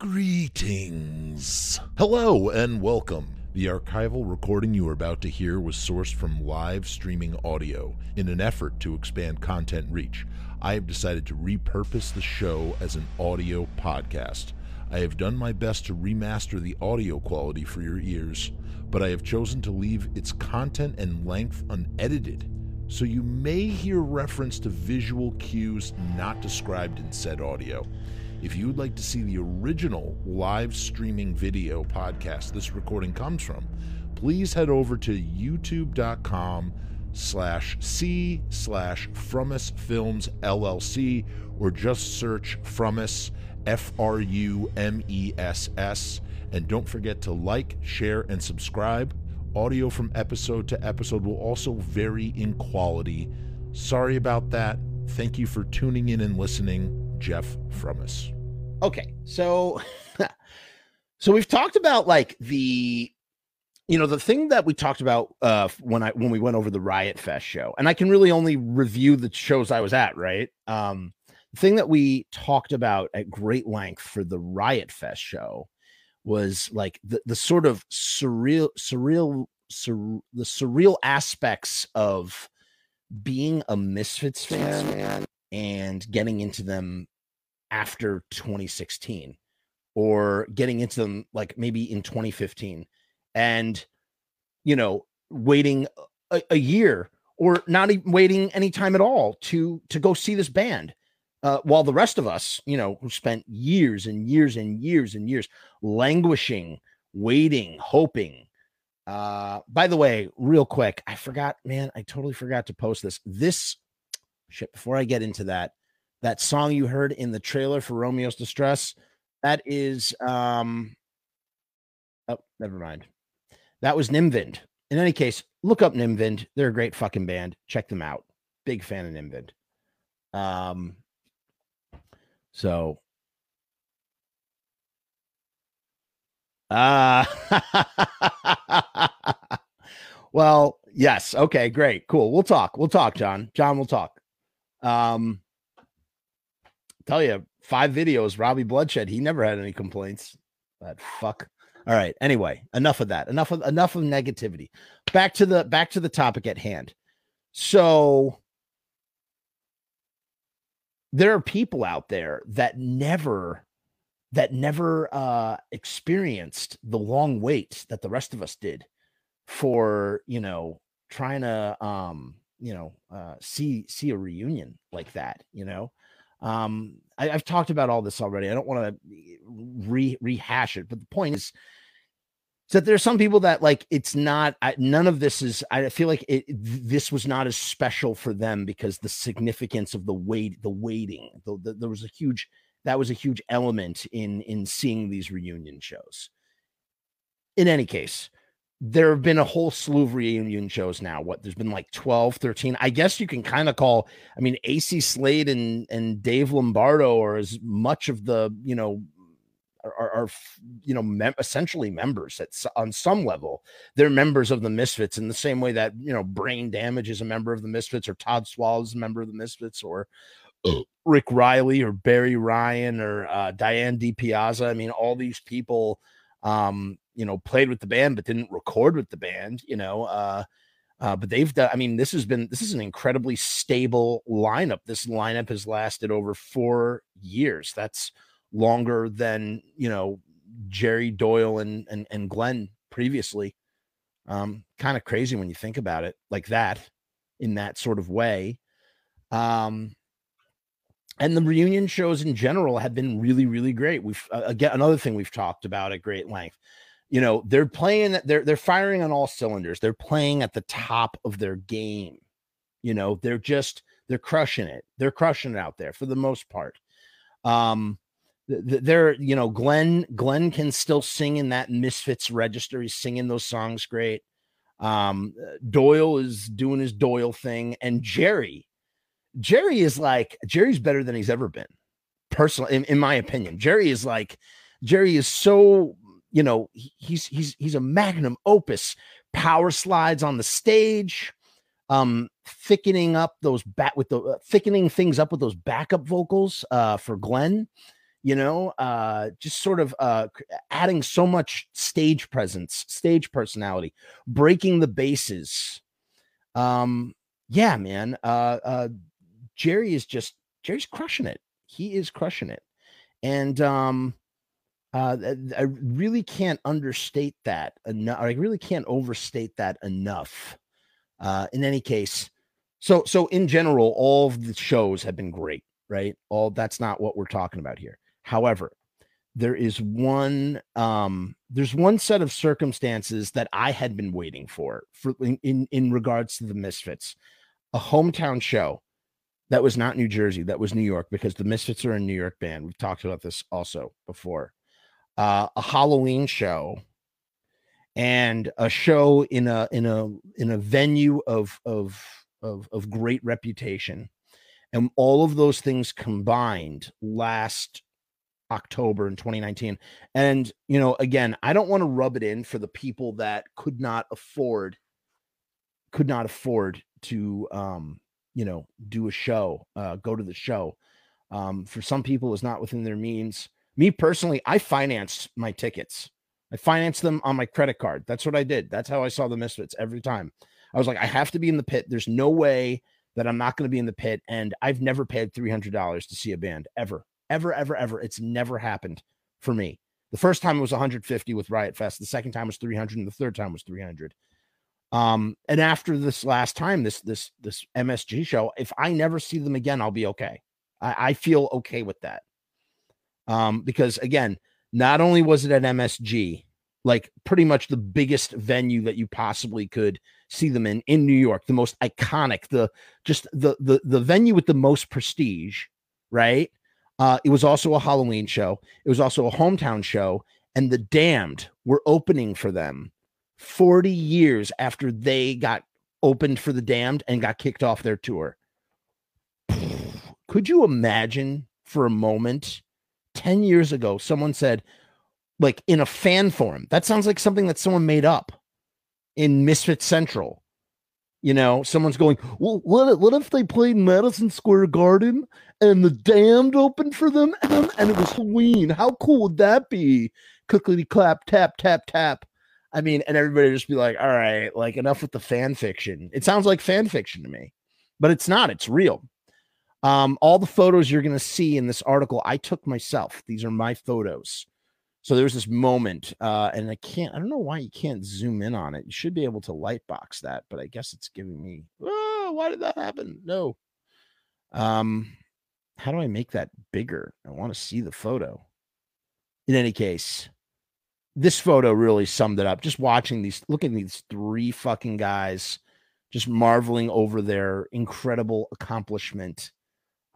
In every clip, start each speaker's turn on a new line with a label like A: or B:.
A: Greetings. Hello and welcome. The archival recording you are about to hear was sourced from live streaming audio. In an effort to expand content reach, I have decided to repurpose the show as an audio podcast. I have done my best to remaster the audio quality for your ears, but I have chosen to leave its content and length unedited. So you may hear reference to visual cues not described in said audio. If you would like to see the original live streaming video podcast this recording comes from, please head over to youtube.com slash c slash Frumess Films LLC or just search Frumess F R U M E S S. And don't forget to like, share, and subscribe. Audio from episode to episode will also vary in quality. Sorry about that. Thank you for tuning in and listening. Jeff Frumess.
B: Okay, so so we've talked about like the you know the thing that we talked about uh when I when we went over the Riot Fest show, and I can really only review the shows I was at, right? Um the thing that we talked about at great length for the Riot Fest show was like the the sort of surreal surreal sur, the surreal aspects of being a Misfits fan and getting into them after 2016 or getting into them like maybe in 2015 and you know waiting a, a year or not even waiting any time at all to to go see this band uh, while the rest of us you know who spent years and years and years and years languishing waiting hoping. Uh by the way real quick i forgot man i totally forgot to post this. This shit before i get into that that song you heard in the trailer for Romeo's Distress. That is um oh, never mind. That was Nimvind. In any case, look up Nimvind. They're a great fucking band. Check them out. Big fan of Nimvind. Um so uh well, yes. Okay, great. Cool. We'll talk. We'll talk, John. John, we'll talk. Um tell you, five videos, Robbie Bloodshed, he never had any complaints. That fuck. All right. Anyway, enough of that. Enough of enough of negativity. Back to the back to the topic at hand. So there are people out there that never that never uh experienced the long wait that the rest of us did for, you know, trying to um, you know, uh see see a reunion like that, you know. Um, I, have talked about all this already. I don't want to re- rehash it, but the point is, that there's some people that like it's not. I, none of this is. I feel like it, this was not as special for them because the significance of the wait, the waiting. The, the, there was a huge. That was a huge element in in seeing these reunion shows. In any case, there have been a whole slew of reunion shows now. What there's been like 12, 13. I guess you can kind of call, I mean, Acey Slade and and Dave Lombardo are as much of the, you know, are, are you know, mem- essentially members at on some level. They're members of the Misfits in the same way that, you know, Brain Damage is a member of the Misfits or Todd Swalla is a member of the Misfits or Rick Riley or Barry Ryan or uh, Diane DiPiazza. I mean, all these people um, you know, played with the band but didn't record with the band, you know. Uh, uh, but they've done, I mean, this has been, this is an incredibly stable lineup. This lineup has lasted over four years. That's longer than, you know, Jerry Doyle and, and, and Glenn previously. Um, kind of crazy when you think about it like that in that sort of way. Um, and the reunion shows in general have been really, really great. We've uh, again another thing we've talked about at great length you know they're playing they're they're firing on all cylinders. They're playing at the top of their game. You know they're just they're crushing it. They're crushing it out there for the most part. Um they're you know glenn glenn can still sing in that misfits register he's singing those songs great. Um doyle is doing his doyle thing and jerry jerry is like jerry's better than he's ever been. Personally in, in my opinion jerry is like jerry is so you know, he's he's he's a magnum opus. Power slides on the stage, um, thickening up those back with the uh, thickening things up with those backup vocals uh, for Glenn. you know, uh, just sort of uh, adding so much stage presence, stage personality, breaking the bases. Um, yeah, man. Uh, uh, Jerry is just Jerry's crushing it. He is crushing it, and um, uh, I really can't understate that enough. I really can't overstate that enough. Uh, in any case, so so in general, all of the shows have been great, right? All that's not what we're talking about here. However, there is one um there's one set of circumstances that I had been waiting for for in in, in regards to the Misfits. A hometown show that was not New Jersey, that was New York because the Misfits are a New York band. We've talked about this also before. Uh, a Halloween show and a show in a in a in a venue of of of, of great reputation and all of those things combined last October in 2019. And, you know, again, I don't want to rub it in for the people that could not afford, could not afford to, um, you know, do a show, uh, go to the show. Um, for some people, is not within their means. Me personally, I financed my tickets. I financed them on my credit card. That's what I did. That's how I saw the Misfits every time. I was like, I have to be in the pit. There's no way that I'm not going to be in the pit. And I've never paid $300 to see a band ever ever, ever, ever. It's never happened for me. The first time it was 150 with Riot Fest. The second time was 300, and the third time was 300. Um, and after this last time, this this this MSG show, if I never see them again, I'll be okay. I, I feel okay with that. Um, because again, not only was it at MSG, like pretty much the biggest venue that you possibly could see them in in New York, the most iconic, the just the the the venue with the most prestige, right? Uh, it was also a Halloween show. It was also a hometown show, and the Damned were opening for them 40 years after they got opened for the Damned and got kicked off their tour. Could you imagine for a moment 10 years ago someone said like in a fan forum that sounds like something that someone made up in Misfit Central you know, someone's going, well, what if, what if they played Madison Square Garden and the Damned opened for them and, it was Halloween? How cool would that be? Clickety clap, tap, tap, tap. I mean, and everybody just be like, all right, like enough with the fan fiction. It sounds like fan fiction to me, but it's not, it's real. Um, all the photos you're going to see in this article, I took myself. These are my photos. So there's this moment, uh, and I can't, I don't know why you can't zoom in on it. You should be able to light box that, but I guess it's giving me, oh, why did that happen? No. Um, how do I make that bigger? I want to see the photo. In any case, this photo really summed it up. Just watching these, looking at these three fucking guys, just marveling over their incredible accomplishment.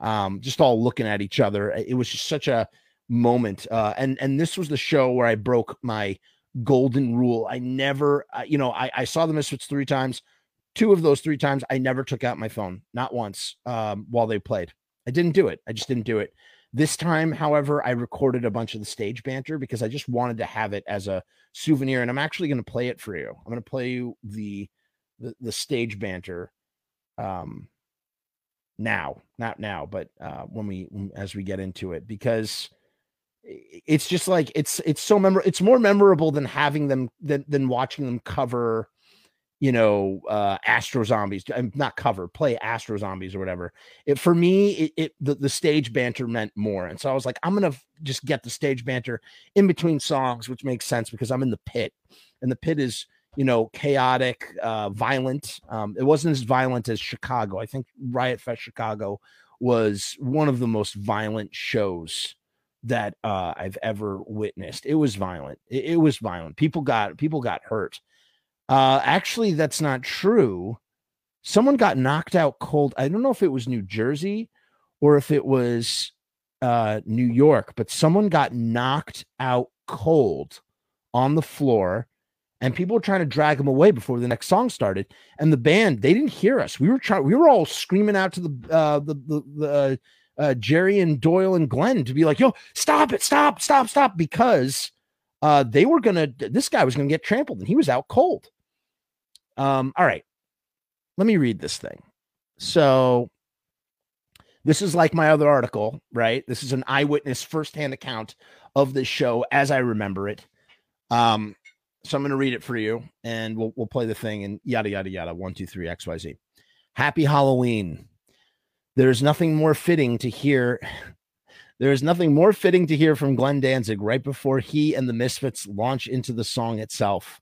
B: Um, just all looking at each other. It was just such a, moment. Uh, and and this was the show where I broke my golden rule. I never, uh, you know, I, I saw the Misfits three times. Two of those three times, I never took out my phone, not once, um, while they played. I didn't do it. I just didn't do it. This time, however, I recorded a bunch of the stage banter because I just wanted to have it as a souvenir. And I'm actually going to play it for you. I'm going to play you the, the the stage banter um now not now but uh when we as we get into it because it's just like it's it's so memorable it's more memorable than having them than than watching them cover you know uh astro zombies not cover play astro zombies or whatever. It for me it, it the, the stage banter meant more and so i was like i'm gonna just get the stage banter in between songs which makes sense because i'm in the pit and the pit is you know chaotic uh violent um it wasn't as violent as chicago i think riot fest chicago was one of the most violent shows that uh, I've ever witnessed. It was violent. It, it, was violent. People got people got hurt. Uh, actually, that's not true. Someone got knocked out cold. I don't know if it was New Jersey or if it was uh, New York, but someone got knocked out cold on the floor and people were trying to drag him away before the next song started and the band they didn't hear us we were trying we were all screaming out to the uh the the, the uh, uh, Jerry and Doyle and Glenn to be like, yo, stop it, stop, stop, stop, because uh, they were gonna. This guy was gonna get trampled, and he was out cold. Um, all right, let me read this thing. So This is like my other article, right? This is an eyewitness firsthand account of this show as I remember it. Um, so I'm going to read it for you and we'll, we'll play the thing and yada, yada, yada. One, two, three, XYZ. Happy Halloween. There's nothing more fitting to hear. There is nothing more fitting to hear from Glenn Danzig right before he and the Misfits launch into the song itself.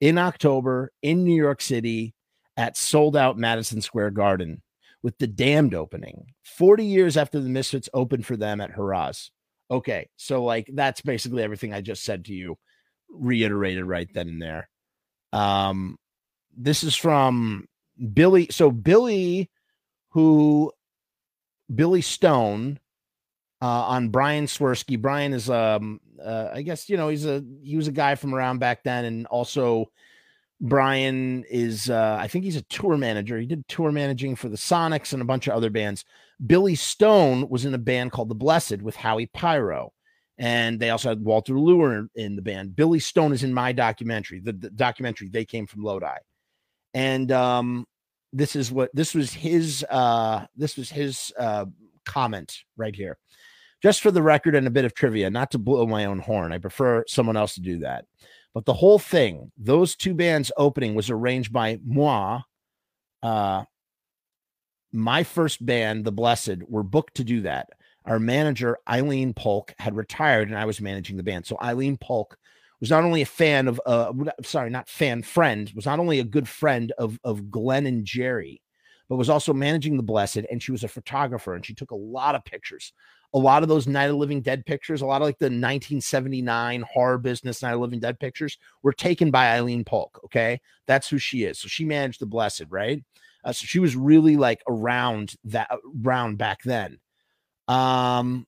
B: In October in New York City at sold out Madison Square Garden with the Damned opening 40 years after the Misfits opened for them at Harrah's. Okay, so like that's basically everything I just said to you, reiterated right then and there. Um, this is from Billy. So Billy, who Billy Stone uh, on Brian Swirsky. Brian is um uh, I guess you know he's a he was a guy from around back then, and also Brian is uh, I think he's a tour manager. He did tour managing for the Sonics and a bunch of other bands. Billy Stone was in a band called The Blessed with Howie Pyro. And they also had Walter Lure in the band. Billy Stone is in my documentary, the, the documentary They Came from Lodi. And um, this is what this was his uh this was his uh comment right here. Just for the record and a bit of trivia, not to blow my own horn. I prefer someone else to do that. But the whole thing, those two bands opening was arranged by moi. Uh my first band, The Blessed, were booked to do that. Our manager, Eileen Polk, had retired and I was managing the band. So Eileen Polk was not only a fan of uh sorry, not fan friend, was not only a good friend of of Glenn and Jerry, but was also managing the blessed and she was a photographer and she took a lot of pictures. A lot of those Night of Living Dead pictures, a lot of like the 1979 horror business Night of Living Dead pictures were taken by Eileen Polk. Okay. That's who she is. So she managed the blessed, right? Uh, so she was really like around that around back then. Um,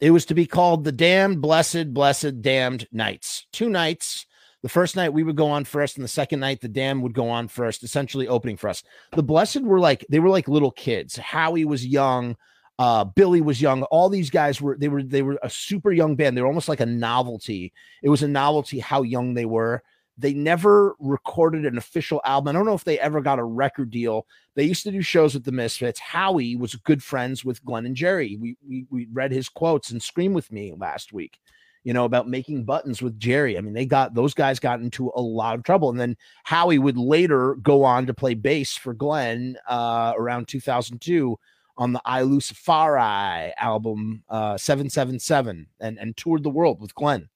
B: it was to be called the damned, blessed, blessed, damned nights. Two nights. The first night we would go on first, and the second night the damned would go on first, essentially opening for us. The blessed were like they were like little kids. Howie was young, uh, Billy was young. All these guys were they were they were a super young band. They were almost like a novelty. It was a novelty how young they were. They never recorded an official album. I don't know if they ever got a record deal. They used to do shows with the Misfits. Howie was good friends with Glenn and Jerry. We we, we read his quotes and Scream with Me last week, you know, about making buttons with Jerry. I mean, they got those guys got into a lot of trouble. And then Howie would later go on to play bass for Glenn uh, around 2002 on the I Luciferi album uh, 777 and, and toured the world with Glenn.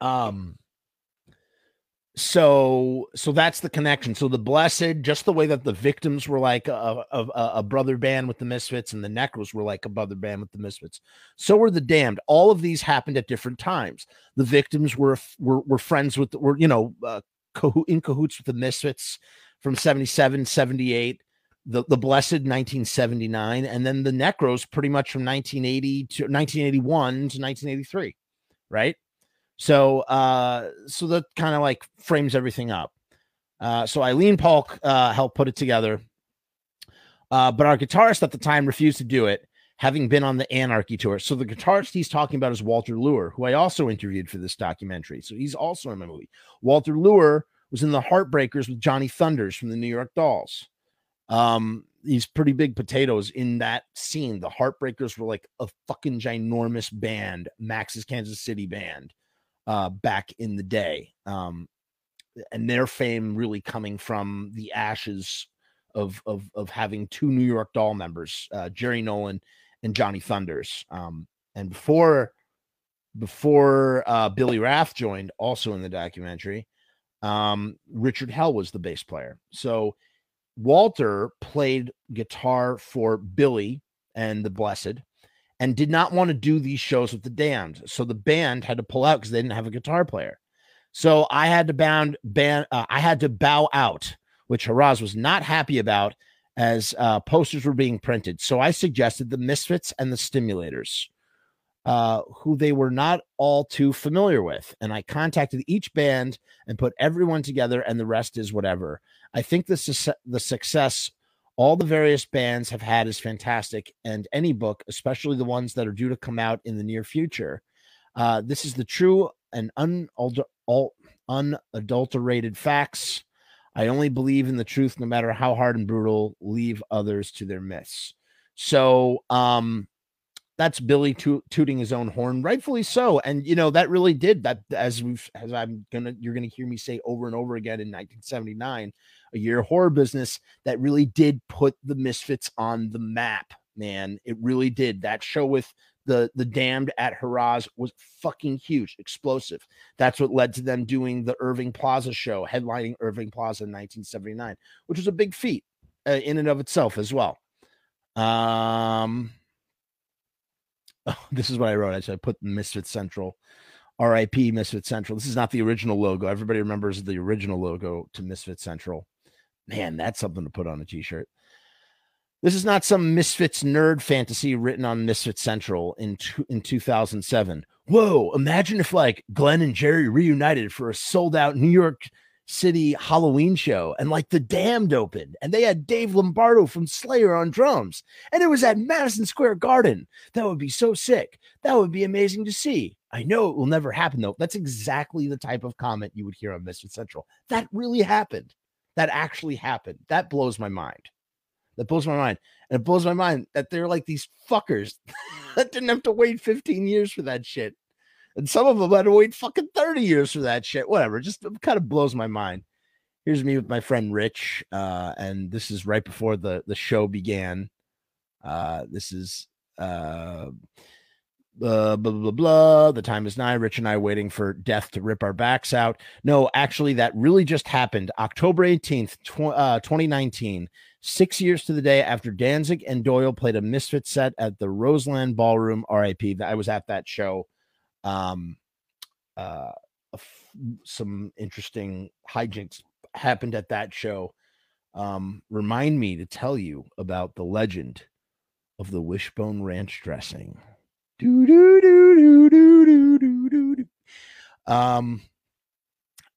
B: Um so so that's the connection. So the blessed, just the way that the victims were like a, a, a, brother band with the misfits, and the necros were like a brother band with the misfits. So were the damned. All of these happened at different times. The victims were were, were friends with were you know uh, in cahoots with the misfits from 77 78 the, the blessed 1979 and then the necros pretty much from 1980 to 1981 to 1983 right so uh so that kind of like frames everything up. Uh so Eileen Polk uh helped put it together. Uh but our guitarist at the time refused to do it, having been on the Anarchy tour. So the guitarist he's talking about is Walter Lure, who I also interviewed for this documentary. So he's also in my movie. Walter Lure was in the Heartbreakers with Johnny Thunders from the New York Dolls. Um, he's pretty big potatoes in that scene. The Heartbreakers were like a fucking ginormous band, Max's Kansas City band uh, back in the day. Um, and their fame really coming from the ashes of of of having two New York Doll members, uh, Jerry Nolan and Johnny Thunders. Um, and before before uh, Billy Rath joined, also in the documentary, um, Richard Hell was the bass player. So Walter played guitar for Billy and the Blessed, and did not want to do these shows with the damned. So the band had to pull out because they didn't have a guitar player. So I had to bound uh, I had to bow out, which Harrah's was not happy about as uh, posters were being printed. So I suggested the Misfits and the Stimulators, uh, who they were not all too familiar with. And I contacted each band and put everyone together, and the rest is whatever. I think the, su- the success all the various bands have had is fantastic. And any book, especially the ones that are due to come out in the near future, uh, this is the true and unalter- unadulterated facts. I only believe in the truth, no matter how hard and brutal. Leave others to their myths. So, um, that's Billy to- tooting his own horn, rightfully so. And you know that really did that. As we've, as I'm gonna, you're gonna hear me say over and over again in 1979, a year horror business that really did put the Misfits on the map. Man, it really did. That show with the the Damned at Harrah's was fucking huge, explosive. That's what led to them doing the Irving Plaza show, headlining Irving Plaza in 1979, which was a big feat uh, in and of itself as well. Um, oh, this is what I wrote. I said I put Misfit Central, R.I.P. Misfit Central. This is not the original logo. Everybody remembers the original logo to Misfit Central. Man, that's something to put on a t-shirt. This is not some Misfits nerd fantasy written on Misfit Central in in 2007. Whoa, imagine if like Glenn and Jerry reunited for a sold out New York City Halloween show and like the Damned opened and they had Dave Lombardo from Slayer on drums and it was at Madison Square Garden. That would be so sick. That would be amazing to see. I know it will never happen though. That's exactly the type of comment you would hear on Misfit Central. That really happened. That actually happened. That blows my mind. That blows my mind. And it blows my mind that they're like these fuckers that didn't have to wait 15 years for that shit. And some of them had to wait fucking 30 years for that shit. Whatever. Just kind of blows my mind. Here's me with my friend Rich. Uh, and this is right before the, the show began. Uh, this is uh, blah, blah, blah, blah. The time is nigh. Rich and I waiting for death to rip our backs out. No, actually, that really just happened. October 18th, tw- uh, 2019 six years to the day after Danzig and Doyle played a Misfit set at the Roseland Ballroom, RIP. I was at that show. Um, uh, some interesting hijinks happened at that show. Um, remind me to tell you about the legend of the wishbone ranch dressing. Do, do, do, do, do, do, do, do. Um,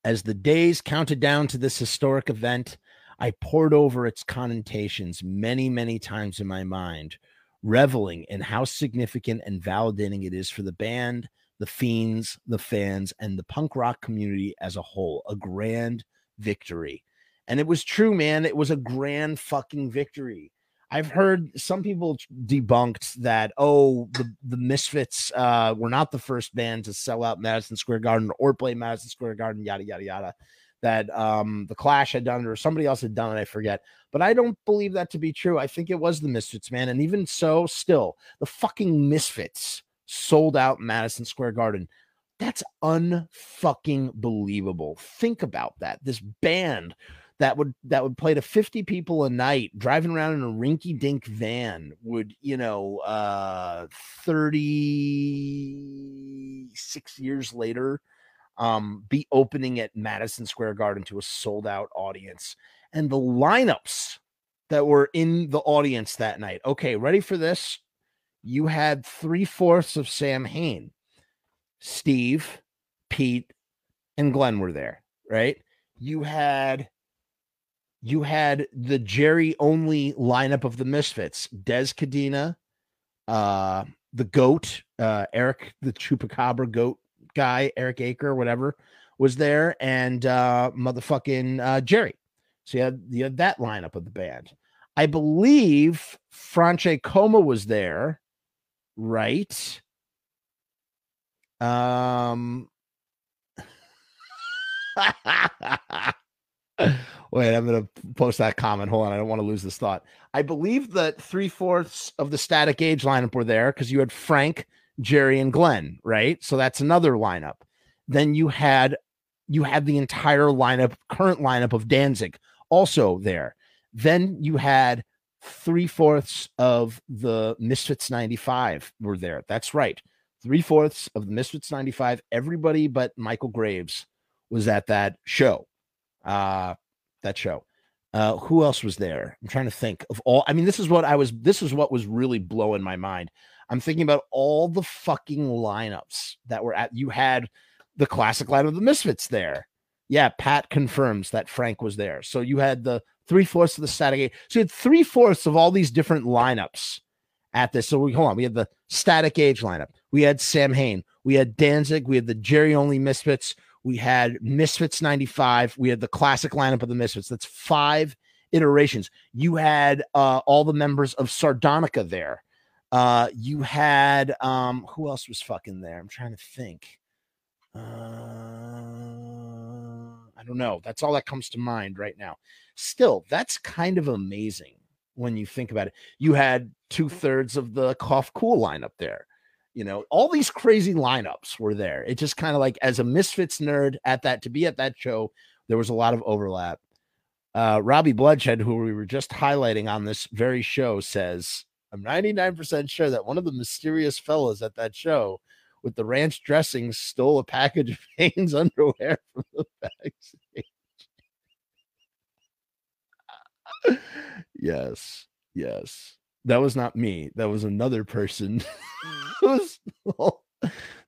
B: as the days counted down to this historic event, I pored over its connotations many, many times in my mind, reveling in how significant and validating it is for the band, the fiends, the fans, and the punk rock community as a whole. A grand victory. And it was true, man. It was a grand fucking victory. I've heard some people debunked that oh the the Misfits uh, were not the first band to sell out Madison Square Garden or play Madison Square Garden yada yada yada that um, the Clash had done it or somebody else had done it. I forget. But I don't believe that to be true. I think it was the Misfits, man. And even so, still, the fucking Misfits sold out Madison Square Garden. That's unfucking believable. Think about that. This band that would that would play to 50 people a night driving around in a rinky dink van would you know uh 36 years later um, be opening at Madison Square Garden to a sold out audience. And the lineups that were in the audience that night. Okay, ready for this? You had three fourths of Samhain. Steve, Pete, and Glenn were there, right? You had you had the Jerry only lineup of the Misfits, Dez Cadena, uh, the goat, uh, Eric the Chupacabra goat guy, Eric Aker, whatever, was there, and uh, motherfucking uh, Jerry. So you had, you had that lineup of the band. I believe Franche Coma was there, right? Um. Wait, I'm going to post that comment. Hold on. I don't want to lose this thought. I believe that three fourths of the static age lineup were there because you had Frank, Jerry and Glenn, right? So that's another lineup. Then you had you had the entire lineup, current lineup of Danzig also there. Then you had three fourths of the Misfits 95 were there. That's right. Three fourths of the Misfits 95, everybody but Michael Graves was at that show. Uh, that show. Uh, who else was there? I'm trying to think of all. I mean, this is what I was, this is what was really blowing my mind. I'm thinking about all the fucking lineups that were at. You had the classic line of the Misfits there. Yeah, Pat confirms that Frank was there. So you had the three fourths of the static age. So you had three fourths of all these different lineups at this. So we hold on. We had the static age lineup. We had Samhain. We had Danzig. We had the Jerry only Misfits. We had Misfits 95. We had the classic lineup of the Misfits. That's five iterations. You had uh, all the members of Sardonica there. Uh, you had um, who else was fucking there? I'm trying to think. Uh, I don't know. That's all that comes to mind right now. Still, that's kind of amazing when you think about it. You had two thirds of the Cough Cool lineup there. You know, all these crazy lineups were there. It just kind of like as a Misfits nerd at that to be at that show, there was a lot of overlap. Uh, Robbie Bloodshed, who we were just highlighting on this very show, says, I'm 99% sure that one of the mysterious fellows at that show with the ranch dressing stole a package of Hanes underwear from the backstage. yes, yes. That was not me. That was another person. Mm. was,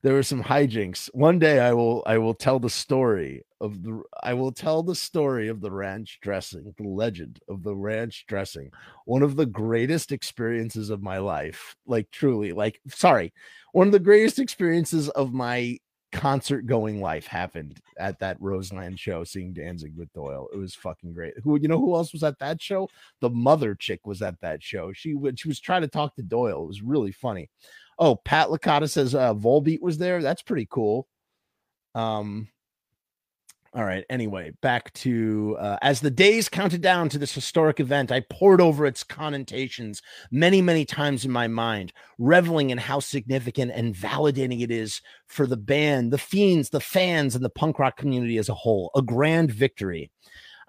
B: there were some hijinks. One day I will I will tell the story of the I will tell the story of the ranch dressing, the legend of the ranch dressing. One of the greatest experiences of my life. Like truly, like sorry, one of the greatest experiences of my concert going life happened at that Roseland show, seeing Danzig with Doyle. It was fucking great. Who you know who else was at that show? The mother chick was at that show. She would she was trying to talk to Doyle. It was really funny. Oh, Pat Licata says uh Volbeat was there. That's pretty cool. Um all right. Anyway, back to uh, as the days counted down to this historic event, I pored over its connotations many, many times in my mind, reveling in how significant and validating it is for the band, the fiends, the fans, and the punk rock community as a whole. A grand victory.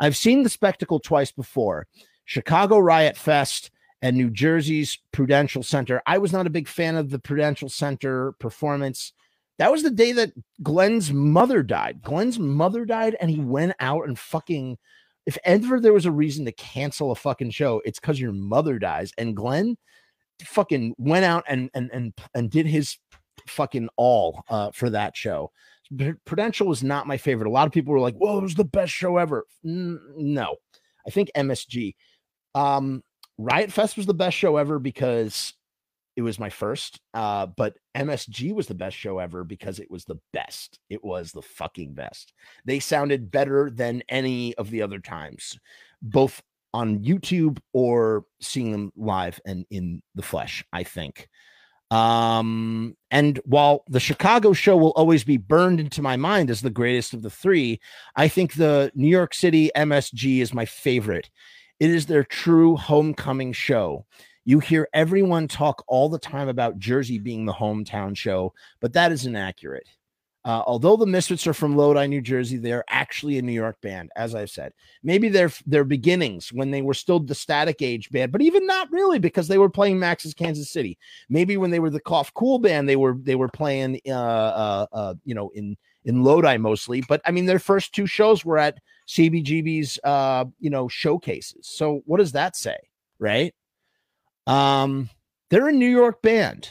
B: I've seen the spectacle twice before Chicago Riot Fest and New Jersey's Prudential Center. I was not a big fan of the Prudential Center performance. That was the day that Glenn's mother died. Glenn's mother died, and he went out and fucking. If ever there was a reason to cancel a fucking show, it's because your mother dies. And Glenn fucking went out and and and and did his fucking all uh, for that show. Prudential was not my favorite. A lot of people were like, "Well, it was the best show ever." No, I think MSG. Um, Riot Fest was the best show ever because it was my first. Uh, but MSG was the best show ever because it was the best. It was the fucking best. They sounded better than any of the other times, both on YouTube or seeing them live and in the flesh, I think. Um, and while the Chicago show will always be burned into my mind as the greatest of the three, I think the New York City MSG is my favorite. It is their true homecoming show. You hear everyone talk all the time about Jersey being the hometown show, but that is inaccurate. Uh, although the Misfits are from Lodi, New Jersey, they're actually a New York band, as I've said. Maybe their their beginnings when they were still the Static Age band, but even not really because they were playing Max's Kansas City. Maybe when they were the Cough Cool band, they were they were playing, uh, uh, uh, you know, in in Lodi mostly. But I mean, their first two shows were at CBGB's, uh, you know, showcases. So what does that say, right? Um, they're a New York band.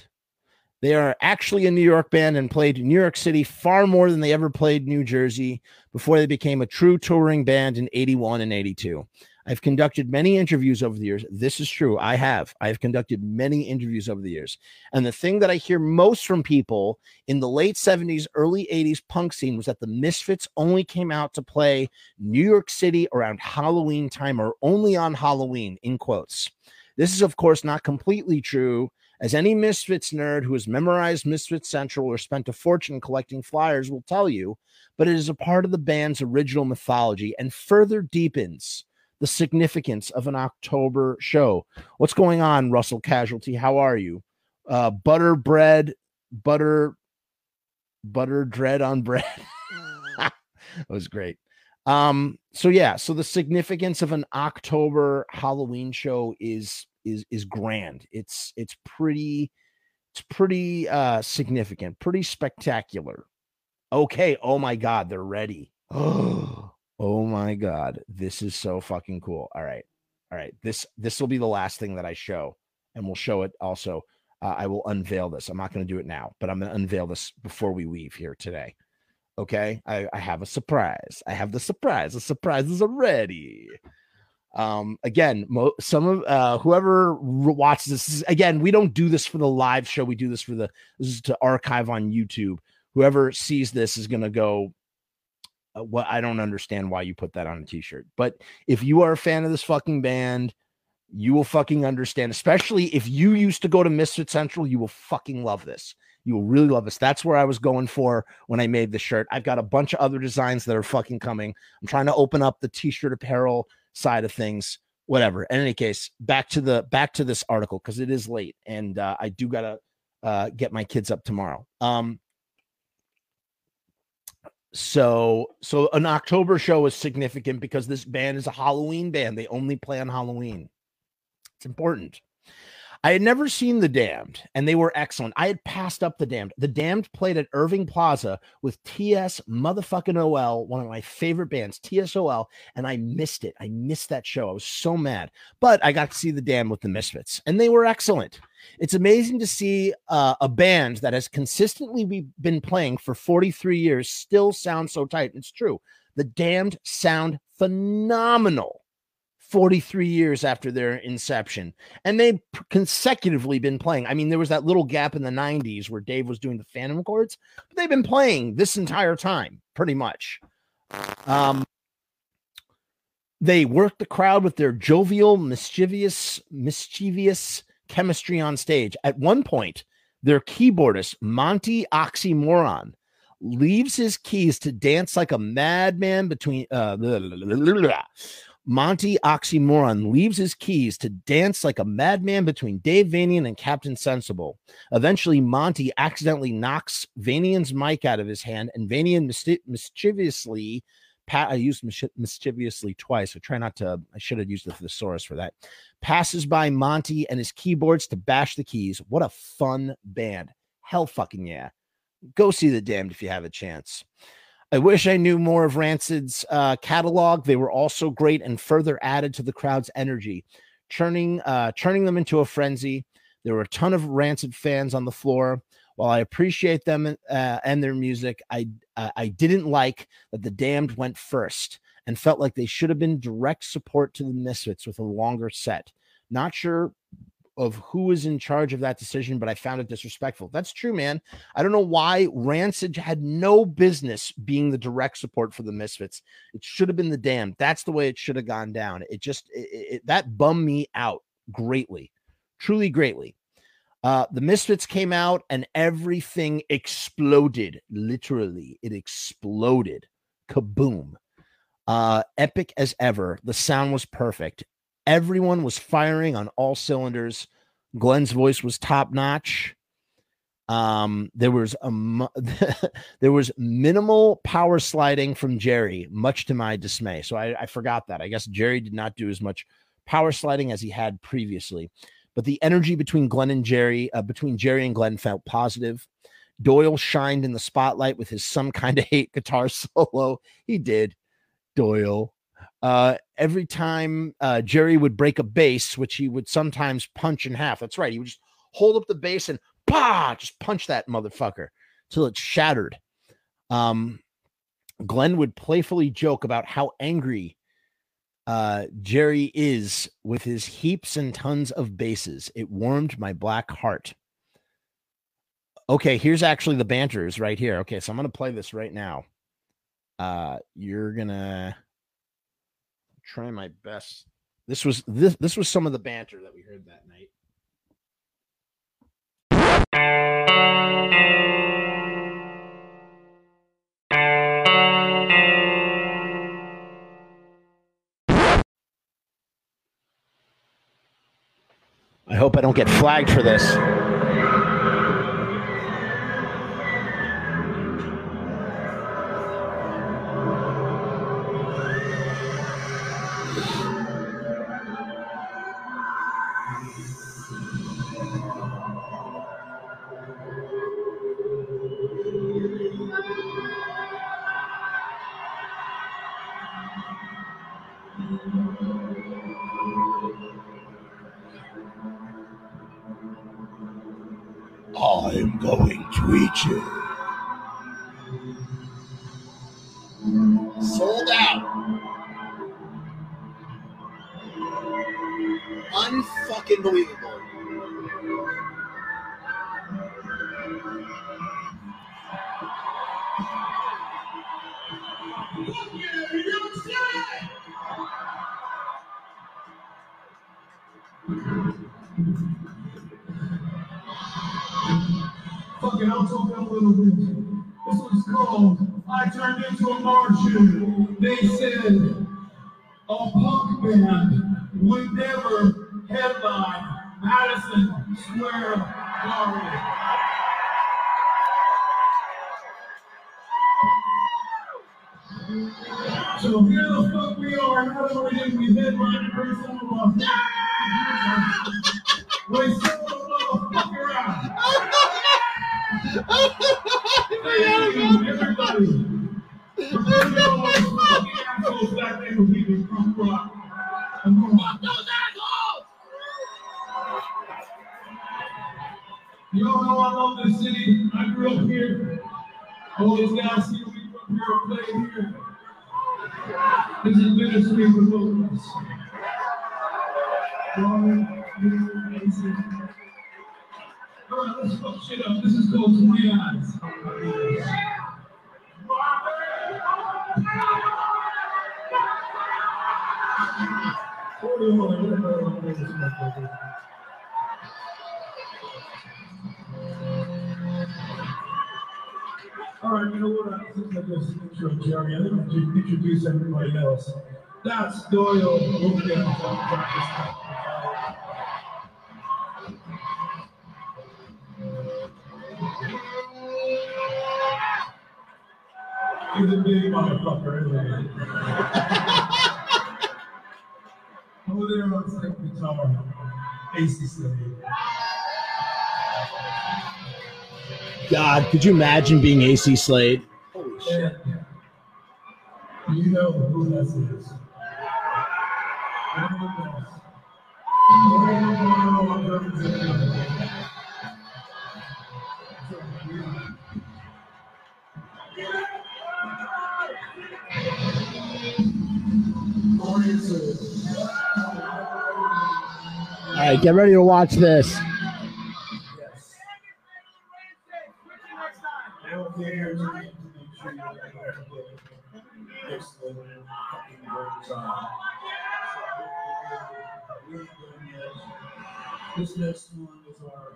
B: They are actually a New York band and played New York City far more than they ever played New Jersey before they became a true touring band in 81 and 82. I've conducted many interviews over the years. This is true. I have. I've conducted many interviews over the years. And the thing that I hear most from people in the late 70s, early 80s punk scene was that the Misfits only came out to play New York City around Halloween time or only on Halloween, in quotes. This is, of course, not completely true, as any Misfits nerd who has memorized Misfits Central or spent a fortune collecting flyers will tell you, but it is a part of the band's original mythology and further deepens the significance of an October show. What's going on, Russell Casualty? How are you? Uh, butter bread, butter, butter dread on bread. that was great. Um, so yeah, so the significance of an October Halloween show is is is grand. It's it's pretty it's pretty uh significant, pretty spectacular. Okay, oh my god, they're ready. Oh, oh my god, this is so fucking cool. All right. All right. This this will be the last thing that I show and we'll show it also. Uh, I will unveil this. I'm not going to do it now, but I'm going to unveil this before we leave here today. Okay, I, I have a surprise. I have the surprise. The surprises are ready. Um, again, mo- some of uh, whoever watches this is, again, we don't do this for the live show. We do this for the this is to archive on YouTube. Whoever sees this is gonna go uh, what I don't understand why you put that on a t-shirt. But if you are a fan of this fucking band, you will fucking understand, especially if you used to go to Misfit Central, you will fucking love this. You will really love this. That's where I was going for when I made the shirt. I've got a bunch of other designs that are fucking coming. I'm trying to open up the t-shirt apparel side of things. Whatever. In any case, back to the back to this article because it is late and uh, I do gotta uh, get my kids up tomorrow. Um, so so an October show is significant because this band is a Halloween band. They only play on Halloween. It's important. I had never seen The Damned, and they were excellent. I had passed up The Damned. The Damned played at Irving Plaza with TS motherfucking OL, one of my favorite bands, TSOL, and I missed it. I missed that show. I was so mad. But I got to see The Damned with the Misfits, and they were excellent. It's amazing to see uh, a band that has consistently been playing for 43 years still sound so tight. It's true. The Damned sound phenomenal 43 years after their inception. And they've consecutively been playing. I mean, there was that little gap in the 90s where Dave was doing the Phantom chords, but they've been playing this entire time, pretty much. Um, they worked the crowd with their jovial, mischievous, mischievous chemistry on stage. At one point, their keyboardist, Monty Oxymoron, leaves his keys to dance like a madman between uh, blah, blah, blah, Monty Oxymoron leaves his keys to dance like a madman between Dave Vanian and Captain Sensible. Eventually, Monty accidentally knocks Vanian's mic out of his hand, and Vanian mis- mischievously. Pat, I used mischievously twice. So try not to. I should have used the thesaurus for that. Passes by Monty and his keyboards to bash the keys. What a fun band! Hell, fucking yeah! Go see the Damned if you have a chance. I wish I knew more of Rancid's uh, catalog. They were also great and further added to the crowd's energy, churning uh, turning them into a frenzy. There were a ton of Rancid fans on the floor. While I appreciate them uh, and their music, I uh, I didn't like that the Damned went first and felt like they should have been direct support to the Misfits with a longer set. Not sure of who was in charge of that decision, but I found it disrespectful. That's true, man. I don't know why Rancid had no business being the direct support for the Misfits. It should have been the damn. That's the way it should have gone down. It just it, it, that bummed me out greatly, truly greatly. Uh, the Misfits came out and everything exploded. Literally, it exploded. Kaboom. Uh, epic as ever. The sound was perfect. Everyone was firing on all cylinders. Glenn's voice was top notch. Um, there was a there was minimal power sliding from Jerry, much to my dismay. So I, I forgot that. I guess Jerry did not do as much power sliding as he had previously. But the energy between Glenn and Jerry, uh, between Jerry and Glenn, felt positive. Doyle shined in the spotlight with his some kind of hate guitar solo. He did. Doyle. Uh, every time uh, Jerry would break a bass, which he would sometimes punch in half. That's right. He would just hold up the bass and bah, just punch that motherfucker till it shattered. Um, Glenn would playfully joke about how angry uh, Jerry is with his heaps and tons of bases. It warmed my black heart. Okay, here's actually the banters right here. Okay, so I'm gonna play this right now. Uh, you're gonna try my best. This was this this was some of the banter that we heard that night. I hope I don't get flagged for this. Unfucking believable.
C: Fucking I'll talk a little bit. This was called I Turned Into a Martian. They said a punk band would never headline Madison Square Garden. So here the fuck we are, not only did we headline some of our we sold the motherfucker out. Thank you, everybody. For bringing all those fucking assholes back there who us from rock. Fuck those assholes! Y'all know I love this city. I grew up here. All these guys see me from here and play here. This is bittersweet for both of us. One, two, and six. All right, let's fuck shit up. This is called 20 Eyes. All right, you know what? Since I just intro Jerry, I think just introduce everybody else. That's Doyle Wilkins on practice. He's a big motherfucker, isn't he? Guitar.
B: God, could you imagine being Acey Slade?
C: Holy shit. You know who this is. Everyone knows. Everyone knows.
B: All right, get ready to watch this.
C: This next one is our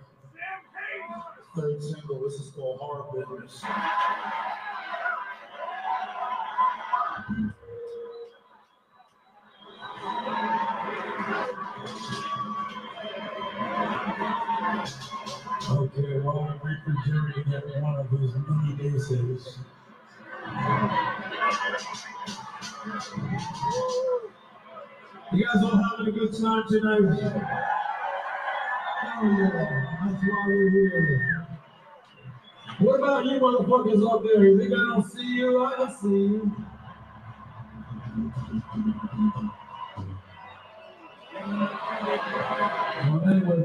C: third single. This is called Horror Business. One of. You guys all having a good time tonight? Hell yeah, that's why we're here. What about you motherfuckers up there? You think I don't see you? I don't see you. Well, anyway,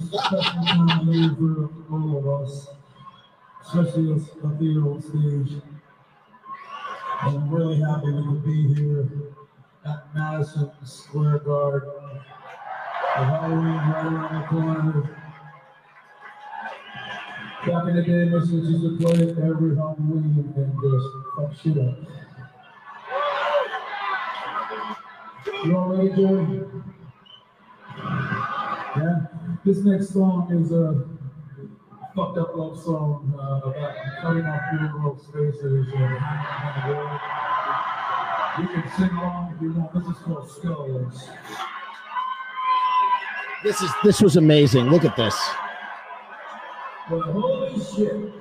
C: special time year for all of us, especially us up here on stage. I'm really happy we could be here at Madison Square Garden. The Halloween right around the corner. Back in the day, this was used to play every Halloween and just fuck shit up. You all ready, Joey? Yeah. This next song is a fucked up love song uh, about cutting off funeral spaces and hanging on the road. You can sing along if you want. This is called Skulls.
B: This is this was amazing. Look at this.
C: But holy shit.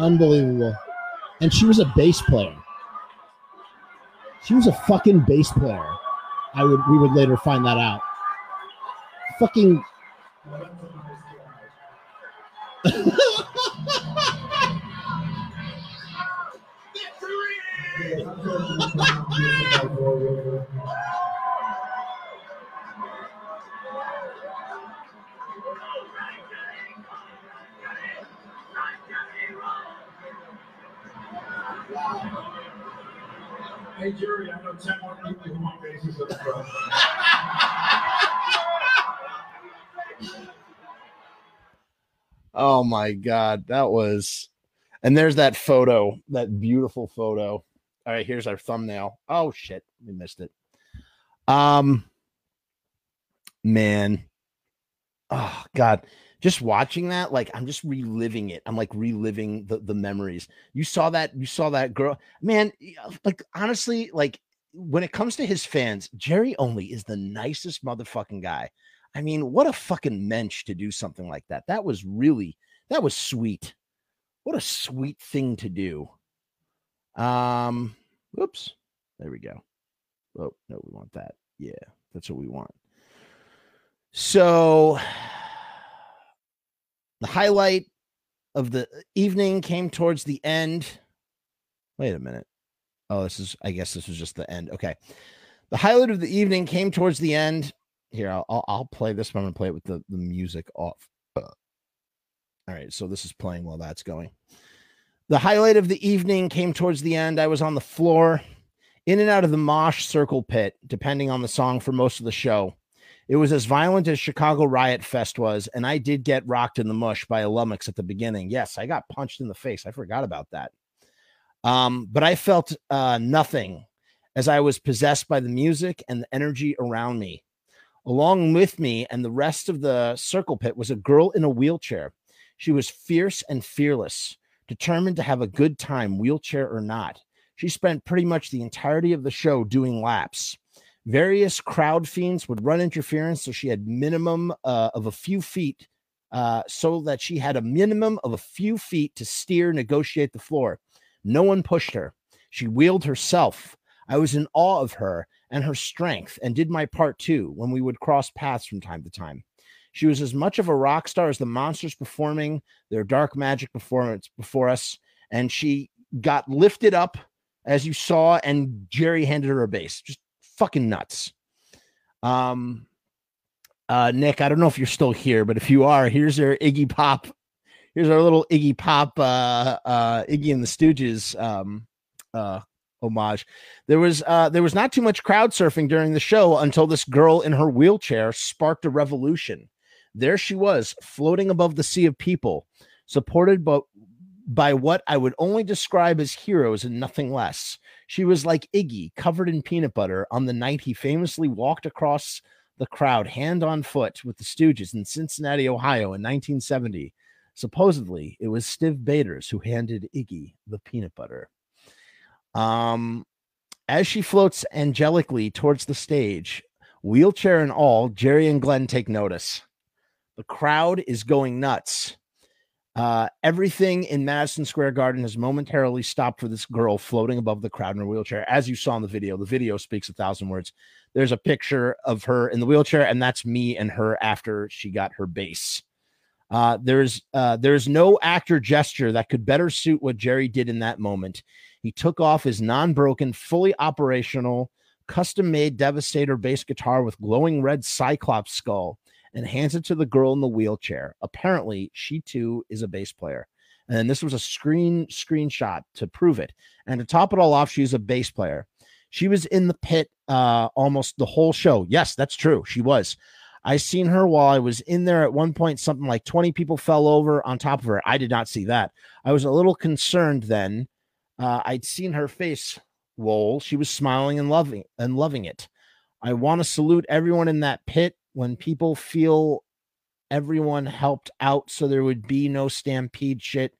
B: Unbelievable. And she was a bass player. She was a fucking bass player. I would we would later find that out. Fucking
C: Hey, Jerry, I know 10 more people who want bases.
B: Oh my god, that was and there's that photo, that beautiful photo. All right, here's our thumbnail. Oh shit, we missed it. Um man. Oh God. Just watching that, like I'm just reliving it. I'm like reliving the, the memories. You saw that, you saw that girl. Man, like honestly, like when it comes to his fans, Jerry Only is the nicest motherfucking guy. I mean, what a fucking mensch to do something like that. That was really that was sweet. What a sweet thing to do. Um, oops. There we go. Oh, no, we want that. Yeah, that's what we want. So the highlight of the evening came towards the end. Wait a minute. Oh, this is, I guess this was just the end. Okay. The highlight of the evening came towards the end. Here, I'll, I'll, play this. I'm going to play it with the, the music off. All right. So this is playing while that's going. The highlight of the evening came towards the end. I was on the floor, in and out of the mosh circle pit, depending on the song for most of the show. It was as violent as Chicago Riot Fest was, and I did get rocked in the mush by a lummox at the beginning. Yes, I got punched in the face. I forgot about that. Um, but I felt uh, nothing as I was possessed by the music and the energy around me. Along with me and the rest of the circle pit was a girl in a wheelchair. She was fierce and fearless, determined to have a good time, wheelchair or not. She spent pretty much the entirety of the show doing laps. Various crowd fiends would run interference, so she had minimum uh, of a few feet, uh, so that she had a minimum of a few feet to steer, negotiate the floor. No one pushed her. She wheeled herself. I was in awe of her and her strength and did my part too when we would cross paths from time to time. She was as much of a rock star as the monsters performing their dark magic performance before us. And she got lifted up, as you saw, and Jerry handed her a bass. Just fucking nuts. Um, uh, Nick, I don't know if you're still here, but if you are, here's our Iggy Pop here's our little Iggy Pop, uh, uh, Iggy and the Stooges um, uh, homage. There was uh, there was not too much crowd surfing during the show until this girl in her wheelchair sparked a revolution. There she was, floating above the sea of people, supported by, by what I would only describe as heroes and nothing less. She was like Iggy, covered in peanut butter, on the night he famously walked across the crowd hand on foot with the Stooges in Cincinnati, Ohio in 1970 Supposedly, it was Stiv Bators who handed Iggy the peanut butter. Um, as she floats angelically towards the stage, wheelchair and all, Jerry and Glenn take notice. The crowd is going nuts. Uh, everything in Madison Square Garden has momentarily stopped for this girl floating above the crowd in her wheelchair. As you saw in the video, the video speaks a thousand words. There's a picture of her in the wheelchair, and that's me and her after she got her bass. Uh, there's uh, there's no actor gesture that could better suit what Jerry did in that moment. He took off his non-broken, fully operational, custom-made Devastator bass guitar with glowing red Cyclops skull and hands it to the girl in the wheelchair. Apparently, she too is a bass player. And this was a screen screenshot to prove it. And to top it all off, she's a bass player. She was in the pit uh, almost the whole show. Yes, that's true. She was. I seen her while I was in there at one point. Something like 20 people fell over on top of her. I did not see that. I was a little concerned then. Uh, I'd seen her face roll. She was smiling and loving and loving it. I want to salute everyone in that pit when people feel everyone helped out so there would be no stampede shit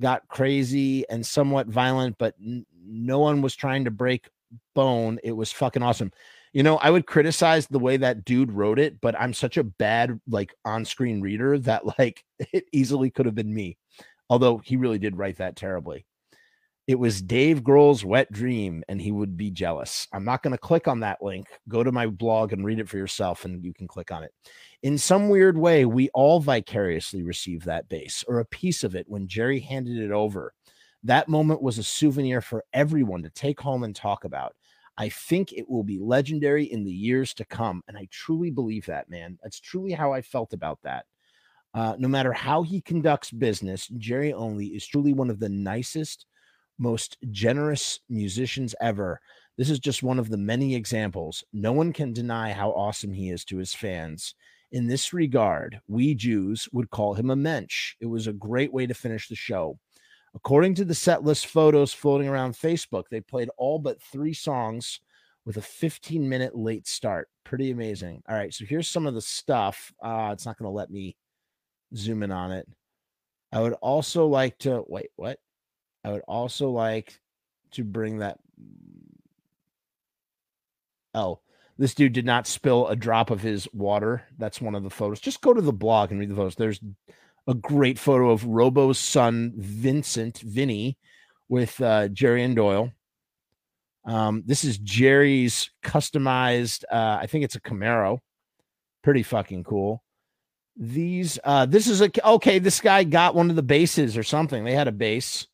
B: got crazy and somewhat violent but n- no one was trying to break bone it was fucking awesome you know, I would criticize the way that dude wrote it, but I'm such a bad like on-screen reader that like it easily could have been me. Although he really did write that terribly. It was Dave Grohl's wet dream, and he would be jealous. I'm not going to click on that link. Go to my blog and read it for yourself, and you can click on it. In some weird way, we all vicariously received that bass or a piece of it when Jerry handed it over. That moment was a souvenir for everyone to take home and talk about. I think it will be legendary in the years to come. And I truly believe that, man. That's truly how I felt about that. Uh, no matter how he conducts business, Jerry Only is truly one of the nicest, most generous musicians ever. This is just one of the many examples. No one can deny how awesome he is to his fans. In this regard, we Jews would call him a mensch. It was a great way to finish the show. According to the setlist photos floating around Facebook, they played all but three songs with a 15 minute late start. Pretty amazing. All right, so here's some of the stuff. Uh, it's not going to let me zoom in on it. I would also like to wait, what? I would also like to bring that. Oh, this dude did not spill a drop of his water. That's one of the photos. Just go to the blog and read the photos. There's a great photo of Robo's son, Vincent, Vinny, with uh, Jerry and Doyle. Um, this is Jerry's customized, uh, I think it's a Camaro. Pretty fucking cool. These, uh, this is a, okay, this guy got one of the bases or something. They had a base.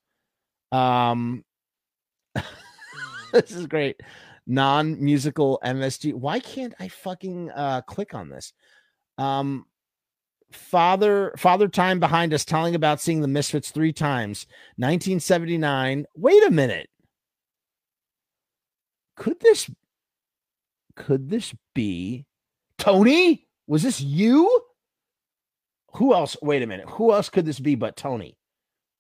B: Um, this is great. Non-musical MSG. Why can't I fucking uh click on this? Um father father time behind us telling about seeing the misfits three times 1979 wait a minute. Could this could this be tony? Was this you? Who else wait a minute. Who else could this be but tony?